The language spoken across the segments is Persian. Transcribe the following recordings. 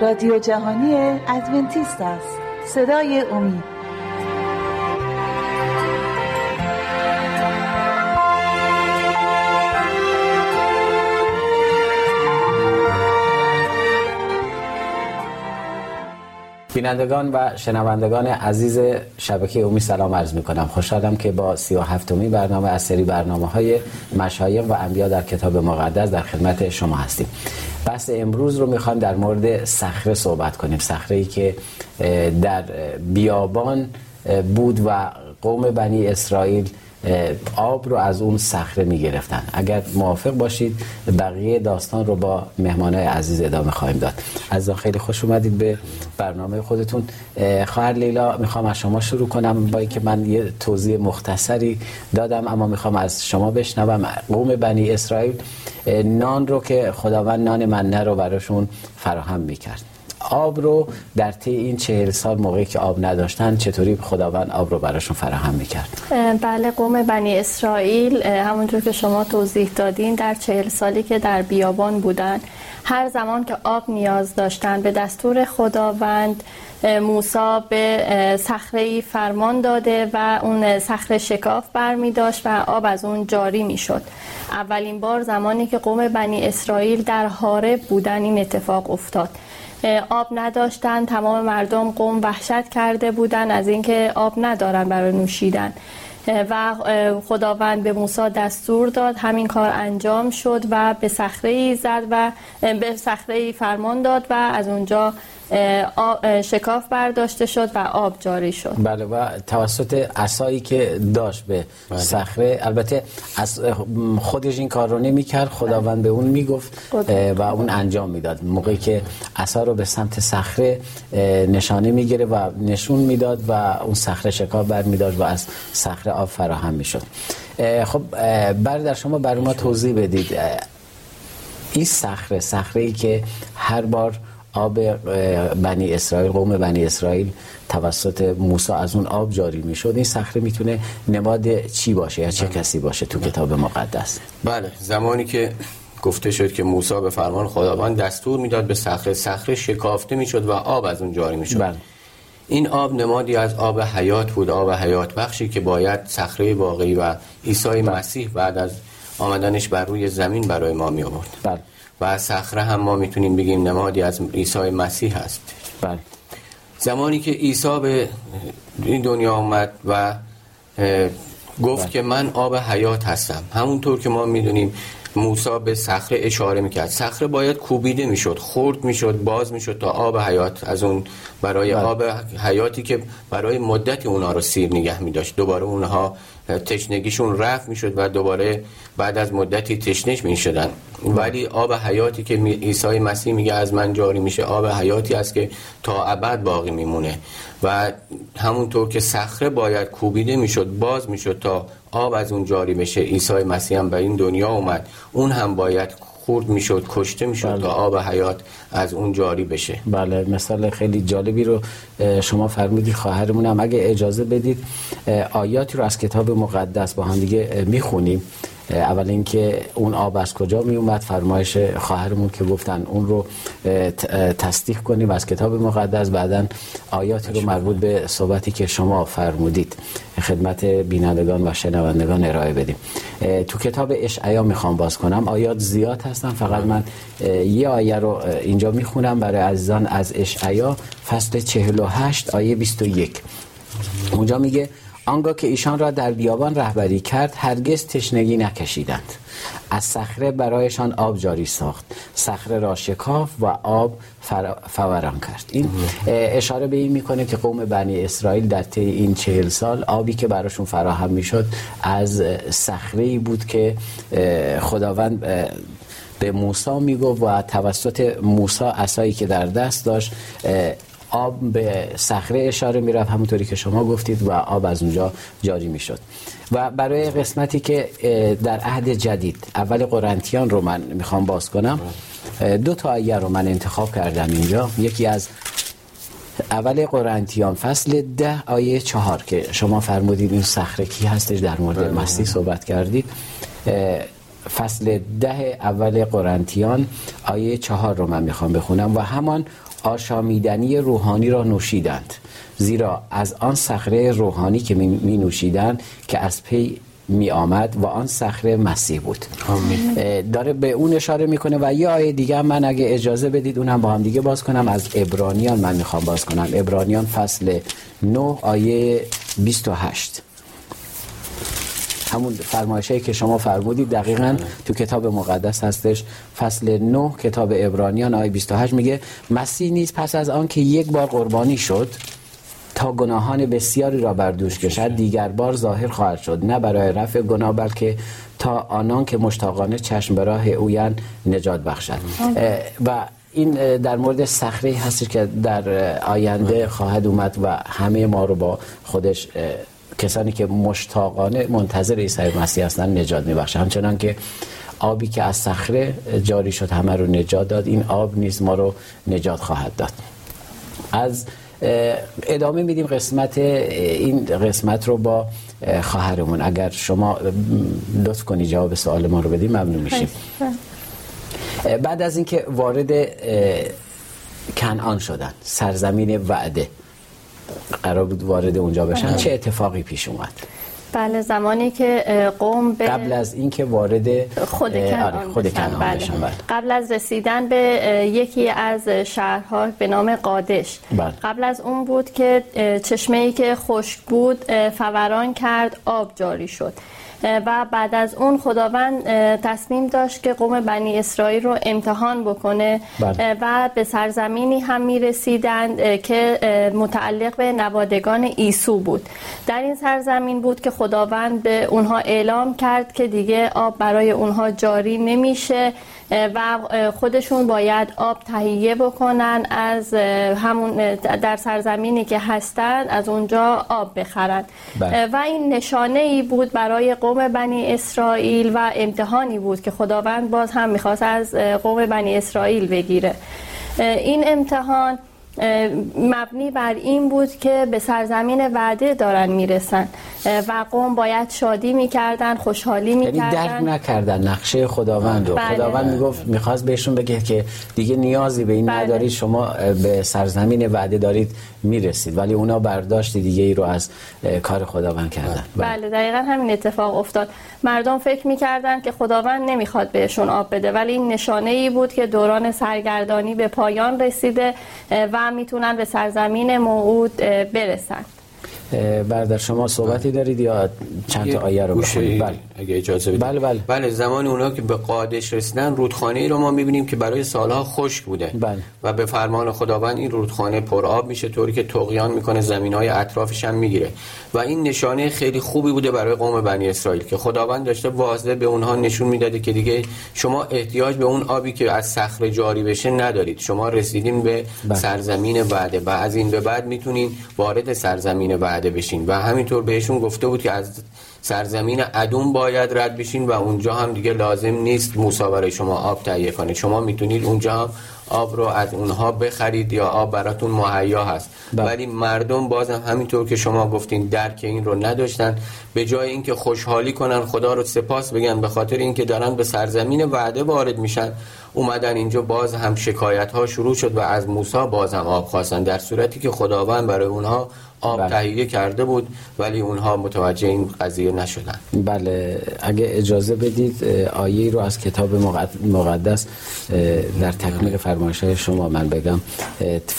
رادیو جهانی ادونتیست است. صدای امید. بینندگان و شنوندگان عزیز شبکه امی سلام عرض می کنم خوشحالم که با سی و هفتمی برنامه از سری برنامه های مشایق و انبیا در کتاب مقدس در خدمت شما هستیم. بحث امروز رو می‌خوام در مورد صخره صحبت کنیم. صخره ای که در بیابان بود و قوم بنی اسرائیل آب رو از اون صخره می گرفتن اگر موافق باشید بقیه داستان رو با مهمانای عزیز ادامه خواهیم داد. از خیلی خوش اومدید به برنامه خودتون. خواهر لیلا می‌خوام از شما شروع کنم با اینکه من یه توضیح مختصری دادم اما می‌خوام از شما بشنوم. قوم بنی اسرائیل نان رو که خداوند نان منه رو براشون فراهم می‌کرد. آب رو در طی این چهل سال موقعی که آب نداشتن چطوری خداوند آب رو براشون فراهم می‌کرد؟ بله قوم بنی اسرائیل همونطور که شما توضیح دادین در چهل سالی که در بیابان بودن هر زمان که آب نیاز داشتن به دستور خداوند موسی به صخره فرمان داده و اون صخره شکاف برمی داشت و آب از اون جاری می شد اولین بار زمانی که قوم بنی اسرائیل در حارب بودن این اتفاق افتاد. آب نداشتن تمام مردم قوم وحشت کرده بودن از اینکه آب ندارن برای نوشیدن. و خداوند به موسی دستور داد همین کار انجام شد و به صخره زد و به صخره فرمان داد و از اونجا شکاف برداشته شد و آب جاری شد. بله و توسط عصایی که داشت به بله. صخره البته از خودش این کار رو نمی کرد خداوند به اون می‌گفت و اون انجام می‌داد. موقعی که عصا رو به سمت صخره نشانه می‌گیره و نشون می‌داد و اون صخره شکاف بر میداشت و از صخره آب فراهم می‌شد. خب در شما بر ما توضیح بدید. این صخره صخره ای که هر بار آب بنی اسرائیل قوم بنی اسرائیل توسط موسی از اون آب جاری می‌شد این صخره می‌تونه نماد چی باشه یا چه کسی باشه تو کتاب مقدس بله زمانی که گفته شد که موسی به فرمان خداوند دستور می‌داد به صخره صخره شکافته می‌شد و آب از اون جاری می‌شد بله. این آب نمادی از آب حیات بود آب حیات بخشی که باید صخره واقعی و عیسی بله. مسیح بعد از آمدنش بر روی زمین برای ما می آورد بله. و صخره هم ما می‌تونیم بگیم نمادی از عیسی مسیح هست بله. زمانی که عیسی به این دنیا آمد و گفت بله. که من آب حیات هستم همونطور که ما می‌دونیم موسی به صخره اشاره می‌کرد صخره باید کوبیده می‌شد خورد می‌شد باز می‌شد تا آب حیات از اون برای بله. آب حیاتی که برای مدت اونا رو سیر نگه میداشت دوباره اونها تشنگیشون رفت می‌شد و دوباره بعد از مدتی تشنش می‌شدن ولی آب حیاتی که عیسی مسیح میگه از من جاری میشه آب حیاتی است که تا ابد باقی میمونه. و همونطور که صخره باید کوبیده می‌شد باز می‌شد تا آب از اون جاری بشه. عیسی مسیح هم به این دنیا اومد. اون هم باید خورد می‌شد کشته می‌شد بله. تا آب حیات از اون جاری بشه. بله مثال خیلی جالبی رو شما فرمودید خواهرمون هم اگه اجازه بدید آیاتی رو از کتاب مقدس با هم دیگه می‌خونیم. اول اینکه اون آب از کجا می اومد فرمایش خواهرمون که گفتن اون رو تصدیق کنیم از کتاب مقدس. بعدا آیاتی رو مربوط به صحبتی که شما فرمودید. خدمت بینندگان و شنوندگان ارائه بدیم. تو کتاب اشعیا می‌خوام باز کنم. آیات زیاد هستن. فقط من یه آیه رو اینجا می‌خونم برای عزیزان از اشعیا فصل 48 آیه 21 اونجا میگه آنگاه که ایشان را در بیابان رهبری کرد هرگز تشنگی نکشیدند. از صخره برایشان آب جاری ساخت. صخره را شکاف و آب فوران کرد. این اشاره به این می‌کنه که قوم بنی اسرائیل در طی این چهل سال آبی که براشون فراهم می‌شد از صخره بود که خداوند به موسی می‌گفت و توسط موسی عصایی که در دست داشت آب به صخره اشاره می‌رفت همونطوری که شما گفتید و آب از اونجا جاری می‌شد. و برای قسمتی که در عهد جدید اول قرنتیان رو من می‌خوام باز کنم دو تا آیه رو من انتخاب کردم اینجا. یکی از اول قرنتیان فصل ده آیه چهار که شما فرمودید این صخره کی هستش در مورد بله. مسیح صحبت کردید. فصل ده اول قرنتیان آیه چهار رو من می‌خوام بخونم. و همان آشامیدنی روحانی را نوشیدند زیرا از آن صخره روحانی که می نوشیدند که از پی می آمد و آن صخره مسیح بود. داره به اون اشاره می‌کنه و یه آیه دیگه من اگه اجازه بدید اونم با هم دیگه باز کنم. از ابرانیان من می‌خوام باز کنم. ابرانیان فصل 9 آیه 28 همون فرمایشی که شما فرمودید دقیقا تو کتاب مقدس هستش. فصل 9 کتاب ابرانیان آیه 28 میگه مسیح نیست پس از آن که یک بار قربانی شد تا گناهان بسیاری را بر دوش کشد دیگر بار ظاهر خواهد شد. نه برای رفع گناه بلکه تا آنان که مشتاقانه چشم به راه اوین نجات بخشد و این در مورد صخره هستی که در آینده خواهد اومد و همه ما رو با خودش کسانی که مشتاقانه منتظر عیسی مسیح هستن نجات میبخشه همچنان که آبی که از صخره جاری شد همه رو نجات داد این آب نیز ما رو نجات خواهد داد. از ادامه میدیم قسمت این قسمت رو با خواهرمون. اگر شما لطف کنی جواب سوال ما رو بدیم ممنون میشیم. بعد از اینکه وارد کنعان شدن سرزمین وعده قرار بود وارد اونجا بشن چه اتفاقی پیش اومد بله زمانی که قوم به قبل از اینکه وارد خود کنعان آره کنعان بله. بشن بله. قبل از رسیدن به یکی از شهرها به نام قادش بله. قبل از اون بود که چشمه ای که خشک بود فوران کرد آب جاری شد و بعد از اون خداوند تصمیم داشت که قوم بنی اسرائیل رو امتحان بکنه. بله. و به سرزمینی هم می رسیدند که متعلق به نوادگان ایسو بود. در این سرزمین بود که خداوند به اونها اعلام کرد که دیگه آب برای اونها جاری نمیشه. و خودشون باید آب تهیه بکنن از همون در سرزمینی که هستند از اونجا آب بخرن بله. و این نشانه ای بود برای قوم بنی اسرائیل و امتحانی بود که خداوند باز هم می‌خواست از قوم بنی اسرائیل بگیره این امتحان مبنی بر این بود که به سرزمین وعده دارن می‌رسن و قوم باید شادی می‌کردن خوشحالی یعنی می‌کردن درک نکردن نقشه خداوند رو بله. خداوند می‌گفت می‌خواست بهشون بگه که دیگه نیازی به این بله. ندارید شما به سرزمین وعده دارید می‌رسید. ولی اونا برداشت دیگه ای رو از کار خداوند کردن. بله. دقیقا همین اتفاق افتاد. مردم فکر می‌کردن که خداوند نمی‌خواد بهشون آب بده ولی این نشانه ای بود که دوران سرگردانی به پایان رسیده و می‌تونن به سرزمین موعود برسن. برادر شما صحبتی دارید یا چند تا آیه رو بخونید بله. اگه اجازه بدید. بله بله. بله زمان اونا که به قادش رسیدن رودخانه ای رو ما می‌بینیم که برای سالها خشک بوده. بله. و به فرمان خداوند این رودخانه پر آب میشه طوری که تقیان می‌کنه زمین های اطرافش هم می‌گیره. و این نشانه خیلی خوبی بوده برای قوم بنی اسرائیل که خداوند داشته واضح به اونها نشون می‌داده که دیگه شما احتیاج به اون آبی که از صخره جاری بشه ندارید. شما رسیدین به بله. سرزمین وعده و از این به بعد می‌تونین وارد سرزمین وعده بشین. و همینطور بهشون گفته بود که از سرزمین ادوم باید رد بشین و اونجا هم دیگه لازم نیست موسی برای شما آب تهیه کنه شما می‌تونید اونجا هم آب رو از اونها بخرید یا آب براتون مهیا هست. بله. ولی مردم بازم همینطور که شما گفتین درک این رو نداشتن. به جای اینکه خوشحالی کنن خدا رو سپاس بگن به خاطر اینکه دارن به سرزمین وعده وارد میشن اومدن اینجا باز هم شکایت ها شروع شد و از موسی باز هم آب خواستن. در صورتی که خداوند برای اونها آب بله. تهیه کرده بود ولی اونها متوجه این قضیه نشدن. بله اگه اجازه بدید آیه رو از کتاب مقد- مقدس در تکمیل فرمایش های شما من بگم.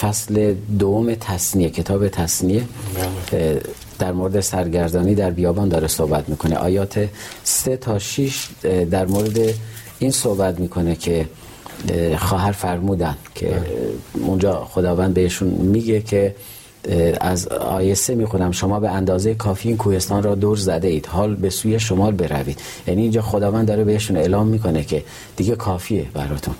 فصل دوم تصنیه کتاب تصنیه. اه، در مورد سرگردانی در بیابان داره صحبت می‌کنه. آیات سه تا 6 در مورد این صحبت می‌کنه که اه، خواهر فرمودن که اه، اونجا خداوند بهشون میگه که از آیه سه می‌خونم. شما به اندازه کافی این کوهستان را دور زده اید. حال به سوی شمال بروید. یعنی اینجا خداوند داره بهشون اعلام می‌کنه که دیگه کافیه براتون.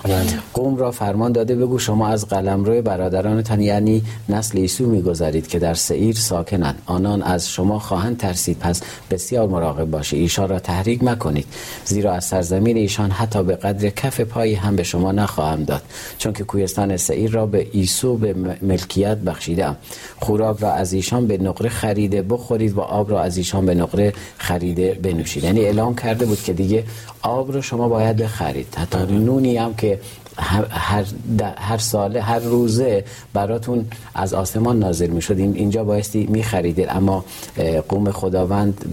قوم را فرمان داده بگو شما از قلمرو برادرانتان یعنی نسل عیسو میگذرید که در سعیر ساکنند. آنان از شما خواهند ترسید. پس بسیار مراقب باشید. ایشان را تحریک مکنید. زیرا از سرزمین ایشان حتی به قدر کف پایی هم به شما نخواهم داد. چون که کوهستان سعیر را به عیسو به ملکیت بخشیدم خوراک را از ایشان به نقره خریده بخورید و آب را از ایشان به نقره خریده بنوشید. یعنی اعلام کرده بود که دیگه آب رو شما باید بخرید. حتی نونی هم که هر, هر ساله هر روزه براتون از آسمان نازل می شد اینجا بایستی می خریدید اما قوم خداوند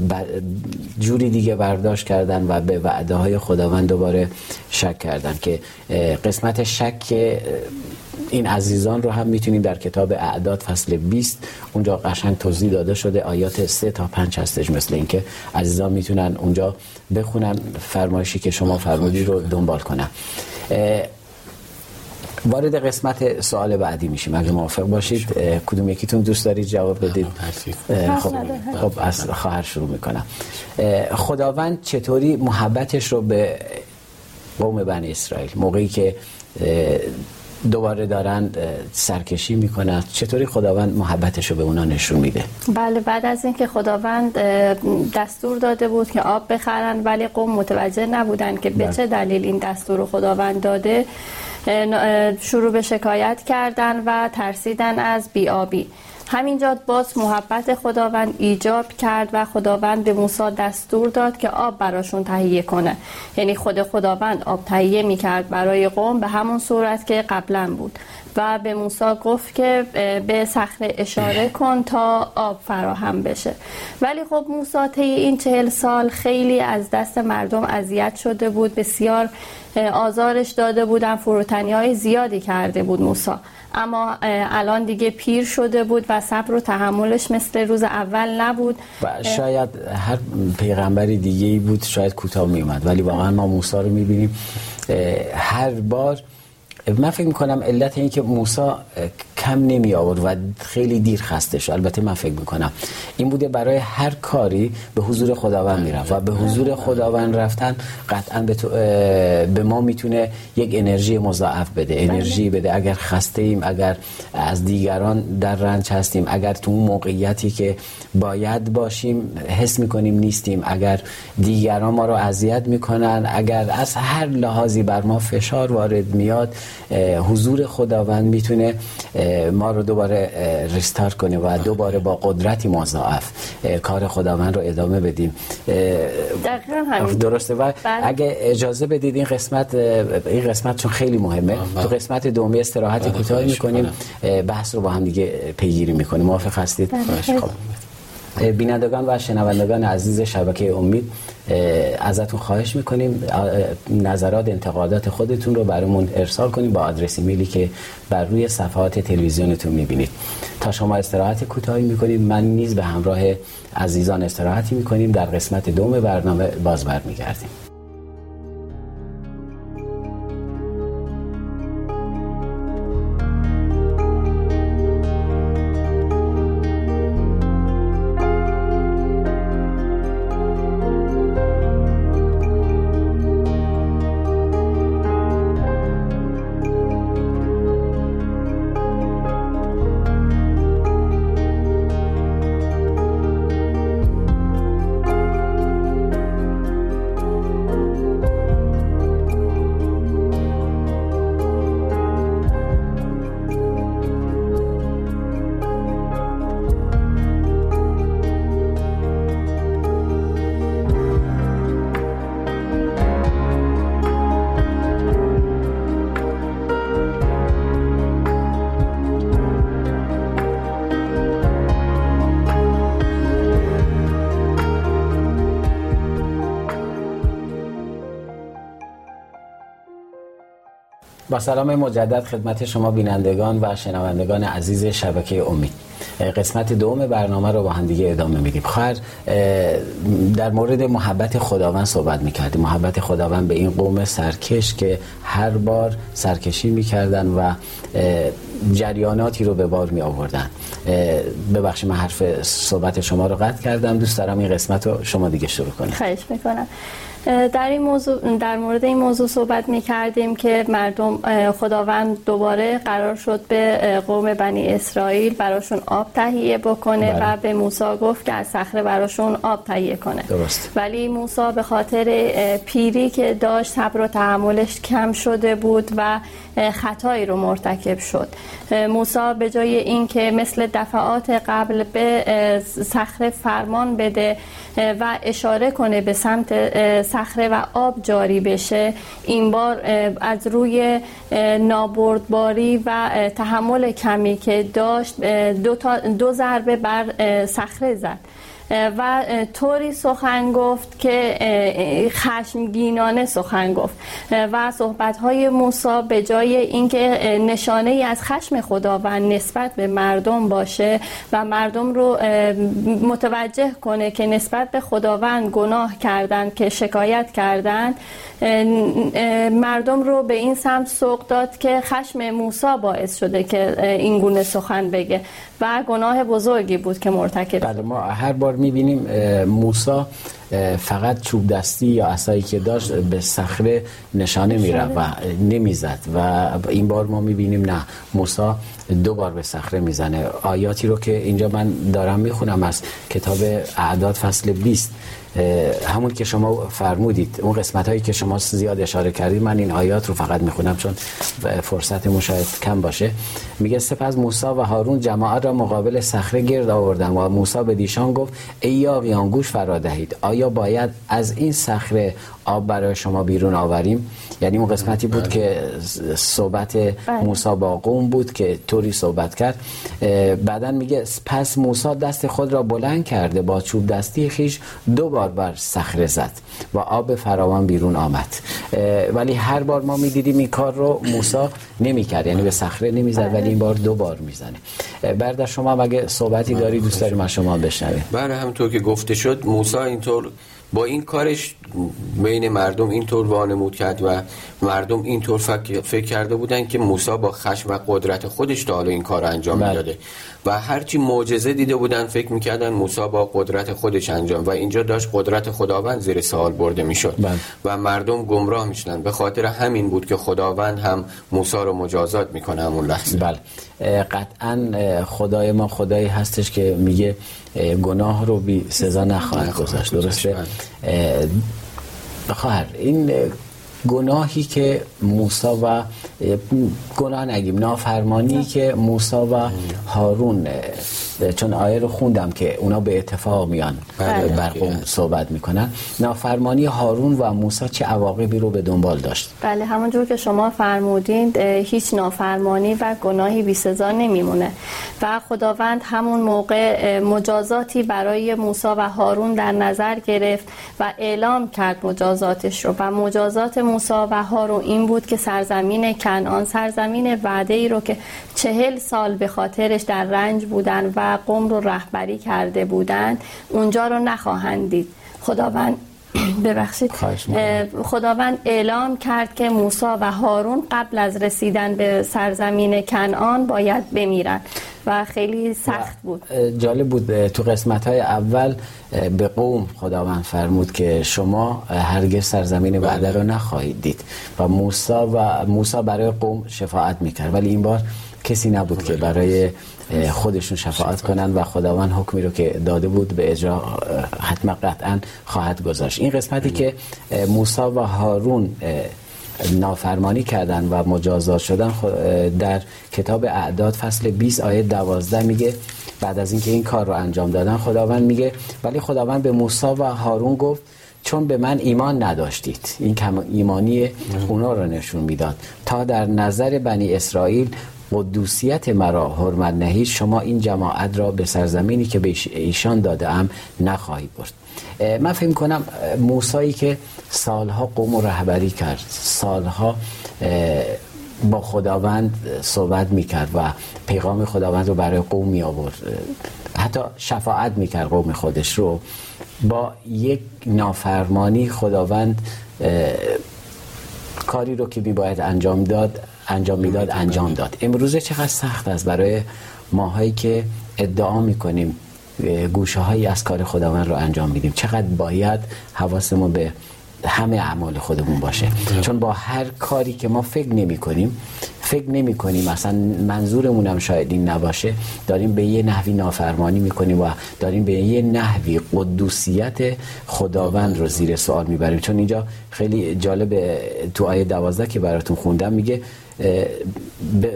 جوری دیگه برداشت کردن و به وعده های خداوند دوباره شک کردن که قسمت شک این عزیزان رو هم می‌تونیم در کتاب اعداد فصل 20 اونجا قشنگ توضیح داده شده. آیات 3 تا 5 هستش مثل اینکه عزیزان می‌تونن اونجا بخونن. فرمایشی که شما فرمودی رو دنبال کنن. وارد قسمت سوال بعدی میشیم. اگه موافق باشید کدوم یکیتون دوست دارید جواب بدید؟ خب, خب از خواهر شروع می‌کنم. خداوند چطوری محبتش رو به قوم بنی اسرائیل موقعی که دوباره دارن سرکشی می‌کنن چطوری خداوند محبتش رو به اونا نشون میده؟ بله بعد از اینکه خداوند دستور داده بود که آب بخرن ولی قوم متوجه نبودن که به بله. چه دلیل این دستور رو خداوند داده. شروع به شکایت کردن و ترسیدن از بیابی همینجا باز محبت خداوند ایجاب کرد و خداوند به موسی دستور داد که آب براشون تهیه کنه. یعنی خود خداوند آب تهیه می‌کرد برای قوم به همون صورت که قبلا بود. و به موسی گفت که به صخره اشاره کن تا آب فراهم بشه. ولی خب موسی طی این چهل سال خیلی از دست مردم اذیت شده بود. بسیار آزارش داده بودن فروتنی های زیادی کرده بود موسی اما الان دیگه پیر شده بود و صبر و تحملش مثل روز اول نبود. و شاید هر پیغمبری دیگه ای بود شاید کوتاه می اومد ولی واقعا ما موسی رو می‌بینیم. هر بار من فکر می‌کنم علت این که موسی کم نمی آورد و خیلی دیر خسته شد البته من فکر می‌کنم. این بوده برای هر کاری به حضور خداوند می‌رفت و به حضور خداوند رفتن قطعا به, به ما می‌تونه یک انرژی مضاعف بده انرژی بده. اگر خسته ایم اگر از دیگران در رنج هستیم اگر تو اون موقعیتی که باید باشیم حس می‌کنیم نیستیم اگر دیگران ما رو اذیت می‌کنن اگر از هر لحاظی بر ما فشار وارد میاد حضور خداوند می‌تونه ما رو دوباره ریستارت کنیم و دوباره با قدرتی مضاعف کار خداوند رو ادامه بدیم. درسته. و بله. اگه اجازه بدید این قسمت این قسمت چون خیلی مهمه تو قسمت دومی استراحت بله، کوتاهی می‌کنیم. بحث رو با هم دیگه پیگیری می‌کنیم. موافق هستید؟ بله. خب. بینندگان و شنوندگان عزیز شبکه امید ازتون خواهش می‌کنیم نظرات انتقادات خودتون رو برامون ارسال کنیم با آدرس ایمیلی که بر روی صفحات تلویزیونتون می‌بینید. تا شما استراحت کوتاهی می‌کنیم من نیز به همراه عزیزان استراحتی می‌کنیم. در قسمت دوم برنامه باز برمیگردیم با سلام مجدد خدمت شما بینندگان و شنوندگان عزیز شبکه امید. قسمت دوم برنامه رو با هم دیگه ادامه میدیم. خواهر در مورد محبت خداوند صحبت می‌کردیم. محبت خداوند به این قوم سرکش که هر بار سرکشی می‌کردن و جریاناتی رو به بار می آوردن ببخشید من حرف صحبت شما رو قطع کردم. دوست دارم این قسمت رو شما دیگه شروع کنید. خواهش می‌کنم. در این موضوع در مورد این موضوع صحبت می کردیم که مردم خداوند دوباره قرار شد به قوم بنی اسرائیل براشون آب تهیه بکنه بله. و به موسی گفت که از صخره براشون آب تهیه کنه. درست. ولی موسی به خاطر پیری که داشت صبر و تحملش کم شده بود و خطایی رو مرتکب شد. موسی به جای اینکه مثل دفعات قبل به صخره فرمان بده و اشاره کنه به سمت صخره و آب جاری بشه. این بار از روی نابردباری و تحمل کمی که داشت دو, دو ضربه بر صخره زد. و طوری سخن گفت که خشمگینانه سخن گفت. و صحبت های موسی به جای اینکه نشانه ای از خشم خداوند نسبت به مردم باشه و مردم رو متوجه کنه که نسبت به خداوند گناه کردن که شکایت کردند مردم رو به این سمت سوق داد که خشم موسی باعث شده که این گونه سخن بگه. و گناه بزرگی بود که مرتکب بله ما هر بار می‌بینیم موسا فقط چوب دستی یا اسایی که داشت به صخره نشانه میره و نمی‌زد و این بار ما می‌بینیم نه موسا دو بار به صخره می‌زنه. آیاتی رو که اینجا من دارم می‌خونم از کتاب اعداد فصل 20 همون که شما فرمودید اون قسمت هایی که شما زیاد اشاره کردید من این آیات رو فقط می‌خونم چون فرصت مشاهد کم باشه. میگه سپس موسی و هارون جماعت را مقابل صخره گرد آوردن و موسی به دیشان گفت ای یاقیان گوش فرا دهید. آیا باید از این صخره آب برای شما بیرون آوریم. یعنی اون قسمتی بود که صحبت بله. موسی با قوم بود که طوری صحبت کرد. بعدا میگه پس موسی دست خود را بلند کرده با چوب دستی خیش دو بار بر صخره زد و آب فراوان بیرون آمد. ولی هر بار ما می‌دیدیم این کار رو موسی نمی‌کرد یعنی به صخره نمی‌زد ولی این بار دو بار می‌زنه. برادر شما مگه صحبتی داری دوست داریم از شما بشنویم. بله همونطور که گفته شد موسی اینطور با این کارش بین مردم اینطور وانمود کرد و مردم اینطور فکر کرده بودن که موسی با خشم و قدرت خودش تا حالا این کار انجام بله. می‌داده و هرچی معجزه دیده بودن فکر می‌کردن موسی با قدرت خودش انجام و اینجا داشت قدرت خداوند زیر سوال برده می‌شد. بله. و مردم گمراه می‌شدن. به خاطر همین بود که خداوند هم موسی رو مجازات می‌کنه همون لحظه. بله. قطعا خدای ما خدایی هستش که میگه گناه رو بی سزا نخواهد گذاشت. درسته؟ بخواهر این گناهی که موسا و گناه نگیم نافرمانی که موسا و هارون چون آیه رو خوندم که اونا به اتفاق میان بله. بر قوم صحبت می‌کنن. نافرمانی هارون و موسی چه عواقبی رو به دنبال داشت؟ بله همونجور که شما فرمودین هیچ نافرمانی و گناهی بی سزا نمیمونه. و خداوند همون موقع مجازاتی برای موسی و هارون در نظر گرفت و اعلام کرد مجازاتش رو. و مجازات موسی و هارون این بود که سرزمین کنعان سرزمین وعده ای رو که چهل سال به خاطرش در رنج بودن و قوم رو رهبری کرده بودند اونجا رو نخواهند دید. خداوند ببخشید. خداوند اعلام کرد که موسی و هارون قبل از رسیدن به سرزمین کنعان باید بمیرن و خیلی سخت بود. جالب بود تو قسمت های اول به قوم خداوند فرمود که شما هرگز سرزمین وعده رو نخواهید دید و موسی و موسی برای قوم شفاعت می‌کرد. ولی این بار کسی نبود که برای خودشون شفاعت کنن و خداوند حکمی رو که داده بود به اجرا حتما قطعا خواهد گذاشت. این قسمتی که موسی و هارون نافرمانی کردن و مجازات شدن در کتاب اعداد فصل 20 آیه 12 میگه بعد از اینکه این کار رو انجام دادن خداوند میگه ولی خداوند به موسی و هارون گفت چون به من ایمان نداشتید. این کم ایمانی اونا رو نشون می‌داد. تا در نظر بنی اسرائیل قدوسیت مرا حرمت نهید شما این جماعت را به سرزمینی که به ایشان داده ام نخواهید برد. من فکر کنم موسایی که سالها قوم رهبری کرد سالها با خداوند صحبت می‌کرد و پیغام خداوند رو برای قوم می آورد حتی شفاعت می‌کرد قوم خودش رو. با یک نافرمانی خداوند کاری رو که می باید انجام داد انجام می‌داد انجام داد. امروزه چقدر سخت است برای ماهایی که ادعا می‌کنیم گوشه هایی از کار خداوند رو انجام میدیم. چقدر باید حواسمون به همه اعمال خودمون باشه. چون با هر کاری که ما فکر نمی کنیم فکر نمی کنیم مثلا منظورمون هم شاید این نباشه. داریم به یه نحوی نافرمانی می‌کنیم و داریم به یه نحوی قدوسیت خداوند رو زیر سوال می‌بریم. چون اینجا خیلی جالب تو آیه دوازده که براتون خوندم میگه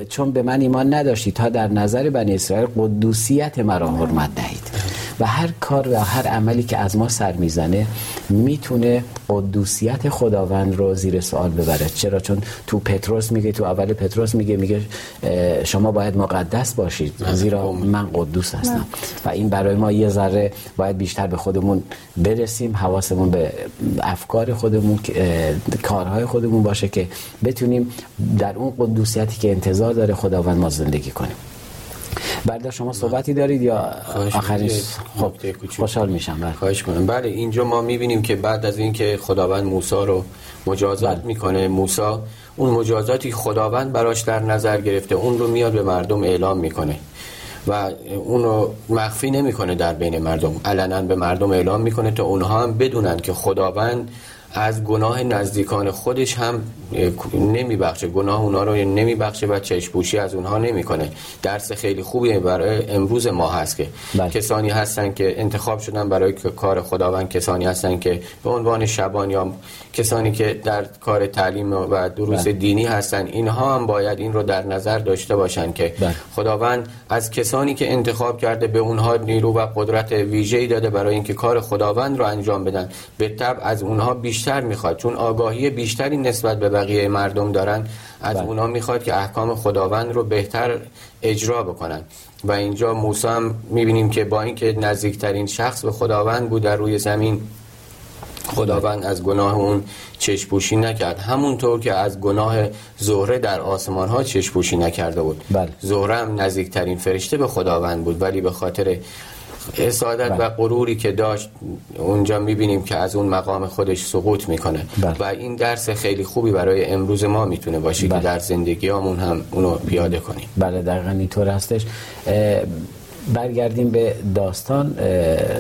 چون به من ایمان نداشتی تا در نظر بنی اسرائیل قدوسیت مرا حرمت دهید. و هر کار و هر عملی که از ما سر می‌زنه می‌تونه قدوسیت خداوند رو زیر سوال ببره. چرا؟ چون تو پتروس میگه تو اول پتروس میگه میگه شما باید مقدس باشید. زیرا من قدوس هستم. و این برای ما یه ذره باید بیشتر به خودمون برسیم حواسمون به افکار خودمون کارهای خودمون باشه که بتونیم در اون قدوسیتی که انتظار داره خداوند ما زندگی کنیم. بعد شما صحبتی دارید یا آخرین خب خوشحال میشم بله. خواهش کنم بله اینجا ما می‌بینیم که بعد از اینکه خداوند موسی رو مجازات بله. می‌کنه موسی اون مجازاتی خداوند براش در نظر گرفته اون رو میاد به مردم اعلام می‌کنه و اون رو مخفی نمی‌کنه در بین مردم. علنا به مردم اعلام می‌کنه تا اونها هم بدونن که خداوند از گناه نزدیکان خودش هم نمیبخشه گناه اونا رو نمیبخشه و چشپوشی از اونها نمی‌کنه درس خیلی خوبی برای امروز ما هست که بله. کسانی هستن که انتخاب شدن برای کار خداوند کسانی هستن که به عنوان شبان یا کسانی که در کار تعلیم و دروس بله. دینی هستن اینها هم باید این رو در نظر داشته باشن که بله. خداوند از کسانی که انتخاب کرده به اونها نیرو و قدرت ویژه‌ای داده برای اینکه کار خداوند رو انجام بدن به طب از اونها بیشتر می‌خواد چون آگاهی بیشتری نسبت به بقیه مردم دارن از بله. اونها می‌خواد که احکام خداوند رو بهتر اجرا بکنن و اینجا موسی هم می‌بینیم که با اینکه نزدیکترین شخص به خداوند بود در روی زمین خداوند از گناه اون چشپوشی نکرد همونطور که از گناه زهره در آسمان ها چشپوشی نکرده بود بله. زهره هم نزدیکترین فرشته به خداوند بود ولی به خاطر حسادت و غروری که داشت اونجا می‌بینیم که از اون مقام خودش سقوط می‌کنه. بله. و این درس خیلی خوبی برای امروز ما می‌تونه باشه بله. که در زندگی همون هم اونو پیاده کنیم. بله دقیقا اینطور هستش. برگردیم به داستان.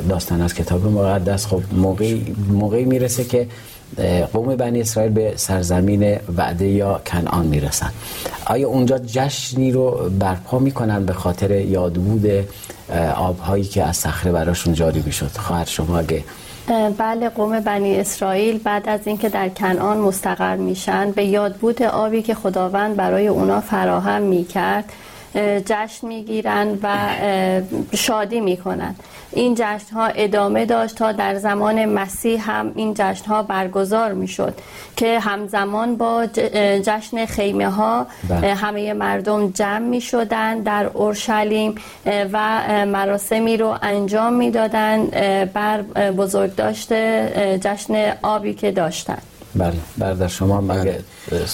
داستان از کتاب مقدس. خب موقعی, موقعی می‌رسه که قوم بنی اسرائیل به سرزمین وعده یا کنعان می‌رسن آیا اونجا جشنی رو برپا می‌کنن به خاطر یادبود آبهایی که از صخره براشون جاری می‌شد؟ خواهر شما اگه بله قوم بنی اسرائیل بعد از اینکه در کنعان مستقر میشن به یادبود آبی که خداوند برای اونا فراهم می‌کرد جشن می‌گیرن و شادی می‌کنن این جشن ها ادامه داشت تا در زمان مسیح هم این جشن ها برگزار می‌شد که همزمان با جشن خیمه ها بله. همه مردم جمع می شدن در اورشلیم و مراسمی رو انجام می‌دادن بر بزرگداشت جشن آبی که داشتن بله برادر شما مگه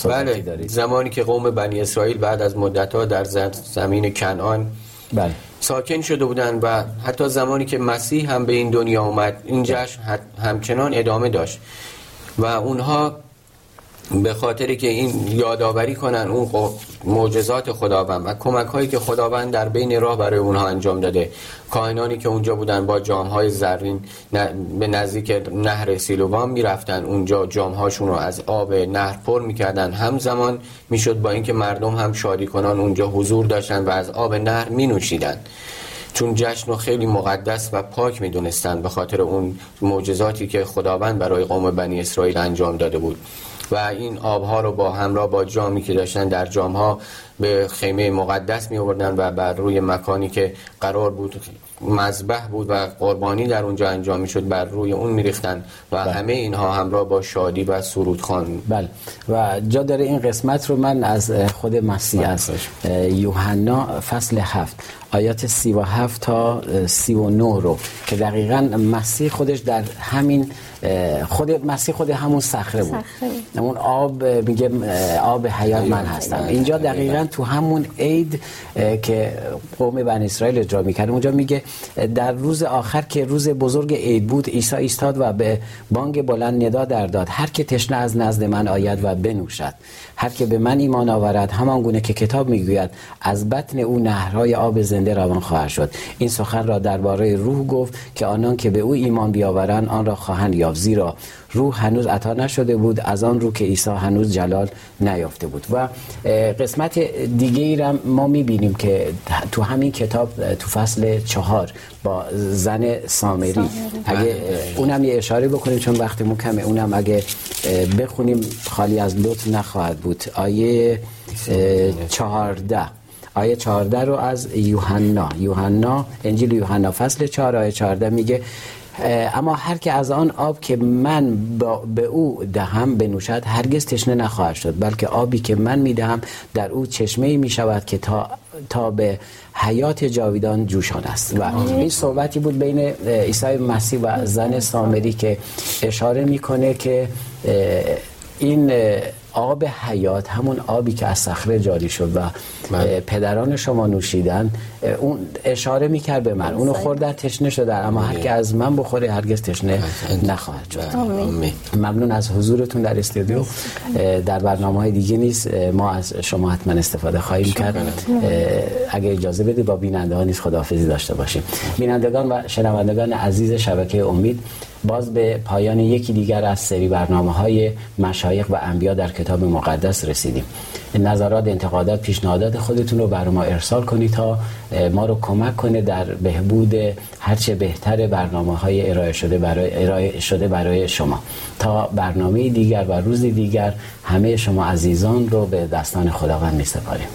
بله. بله. زمانی که قوم بنی اسرائیل بعد از مدت ها در زمین کنعان بله. ساکن شده بودن و حتی زمانی که مسیح هم به این دنیا اومد این جشن همچنان ادامه داشت و اونها به خاطری که این یادآوری کنن اون معجزات خداوند و کمک هایی که خداوند در بین راه برای اونها انجام داده. کاهنانی که اونجا بودن با جام های زرین به نزدیک نهر سیلوان می‌رفتن اونجا جام هاشون رو از آب نهر پر می‌کردن. همزمان می‌شد با اینکه مردم هم شادی کنان اونجا حضور داشتن و از آب نهر می نوشیدن چون جشن رو خیلی مقدس و پاک می‌دونستن به خاطر اون معجزاتی که خداوند برای قوم بنی اسرائیل انجام داده بود. و این آبها رو با همراه با جامی که داشتن در جامها به خیمه مقدس می آوردن و بر روی مکانی که قرار بود مذبح بود و قربانی در اونجا انجام می شد بر روی اون می ریختن و بله. همه اینها همراه با شادی و سرود خان بله و جا داره این قسمت رو من از خود مسیح بله. از یوحنا فصل هفت آیات سی و هفت تا سی و نو رو که دقیقا مسیح خودش در همین خود مسیح خود همون صخره بود. اون آب میگه آب حیات من هستم. اینجا دقیقا. تو همون عید که قوم بنی اسرائیل اجرا می‌کرد اونجا میگه در روز آخر که روز بزرگ عید بود عیسی ایستاد و به بانگ بلند ندا در داد. هر که تشنه از نزد من آید و بنوشد. هر که به من ایمان آورد همان گونه که کتاب می‌گوید از بطن او نهرهای آب زنده روان خواهد شد. این سخن را درباره روح گفت که آنان که به او ایمان بیاورند آن را خواهند یافت. زیرا روح هنوز عطا نشده بود از آن رو که عیسی هنوز جلال نیافته بود. و قسمت دیگه ای را ما می‌بینیم که تو همین کتاب تو فصل چهار با زن سامری. اگه اونم یه اشاره بکنیم چون وقتی کمه. اونم اگه بخونیم خالی از لطف نخواهد بود. آیه چهارده. آیه چهارده رو از یوحنا. یوحنا انجیل یوحنا. فصل چهار آیه چهارده میگه اما هر که از آن آب که من به او دهم بنوشد هرگز تشنه نخواهد شد بلکه آبی که من می‌دهم در او چشمه می شود که تا, تا به حیات جاویدان جوشان است. و این صحبتی بود بین عیسی مسیح و زن سامری که اشاره می‌کنه که این آب حیات همون آبی که از صخره جاری شد و من. پدران شما نوشیدن اون اشاره می‌کرد به من. اونو خوردن تشنه شده اما هر که از من بخوره هرگز تشنه نخواهد شد. ممنون از حضورتون در استودیو. در برنامه های دیگه نیست ما از شما حتما استفاده خواهیم کرد. اگه اجازه بدید با بیننده ها نیست خداحافظی داشته باشیم. بینندگان و شنوندگان عزیز شبکه امید باز به پایان یکی دیگر از سری برنامه های مشایق و انبیا در کتاب مقدس رسیدیم. نظرات انتقادات پیشنهادات خودتون رو برای ما ارسال کنید تا ما رو کمک کنه در بهبود هرچه بهتر برنامه های ارائه شده برای ارائه شده برای شما. تا برنامه دیگر و روز دیگر همه شما عزیزان رو به دستان خداوند می سپاریم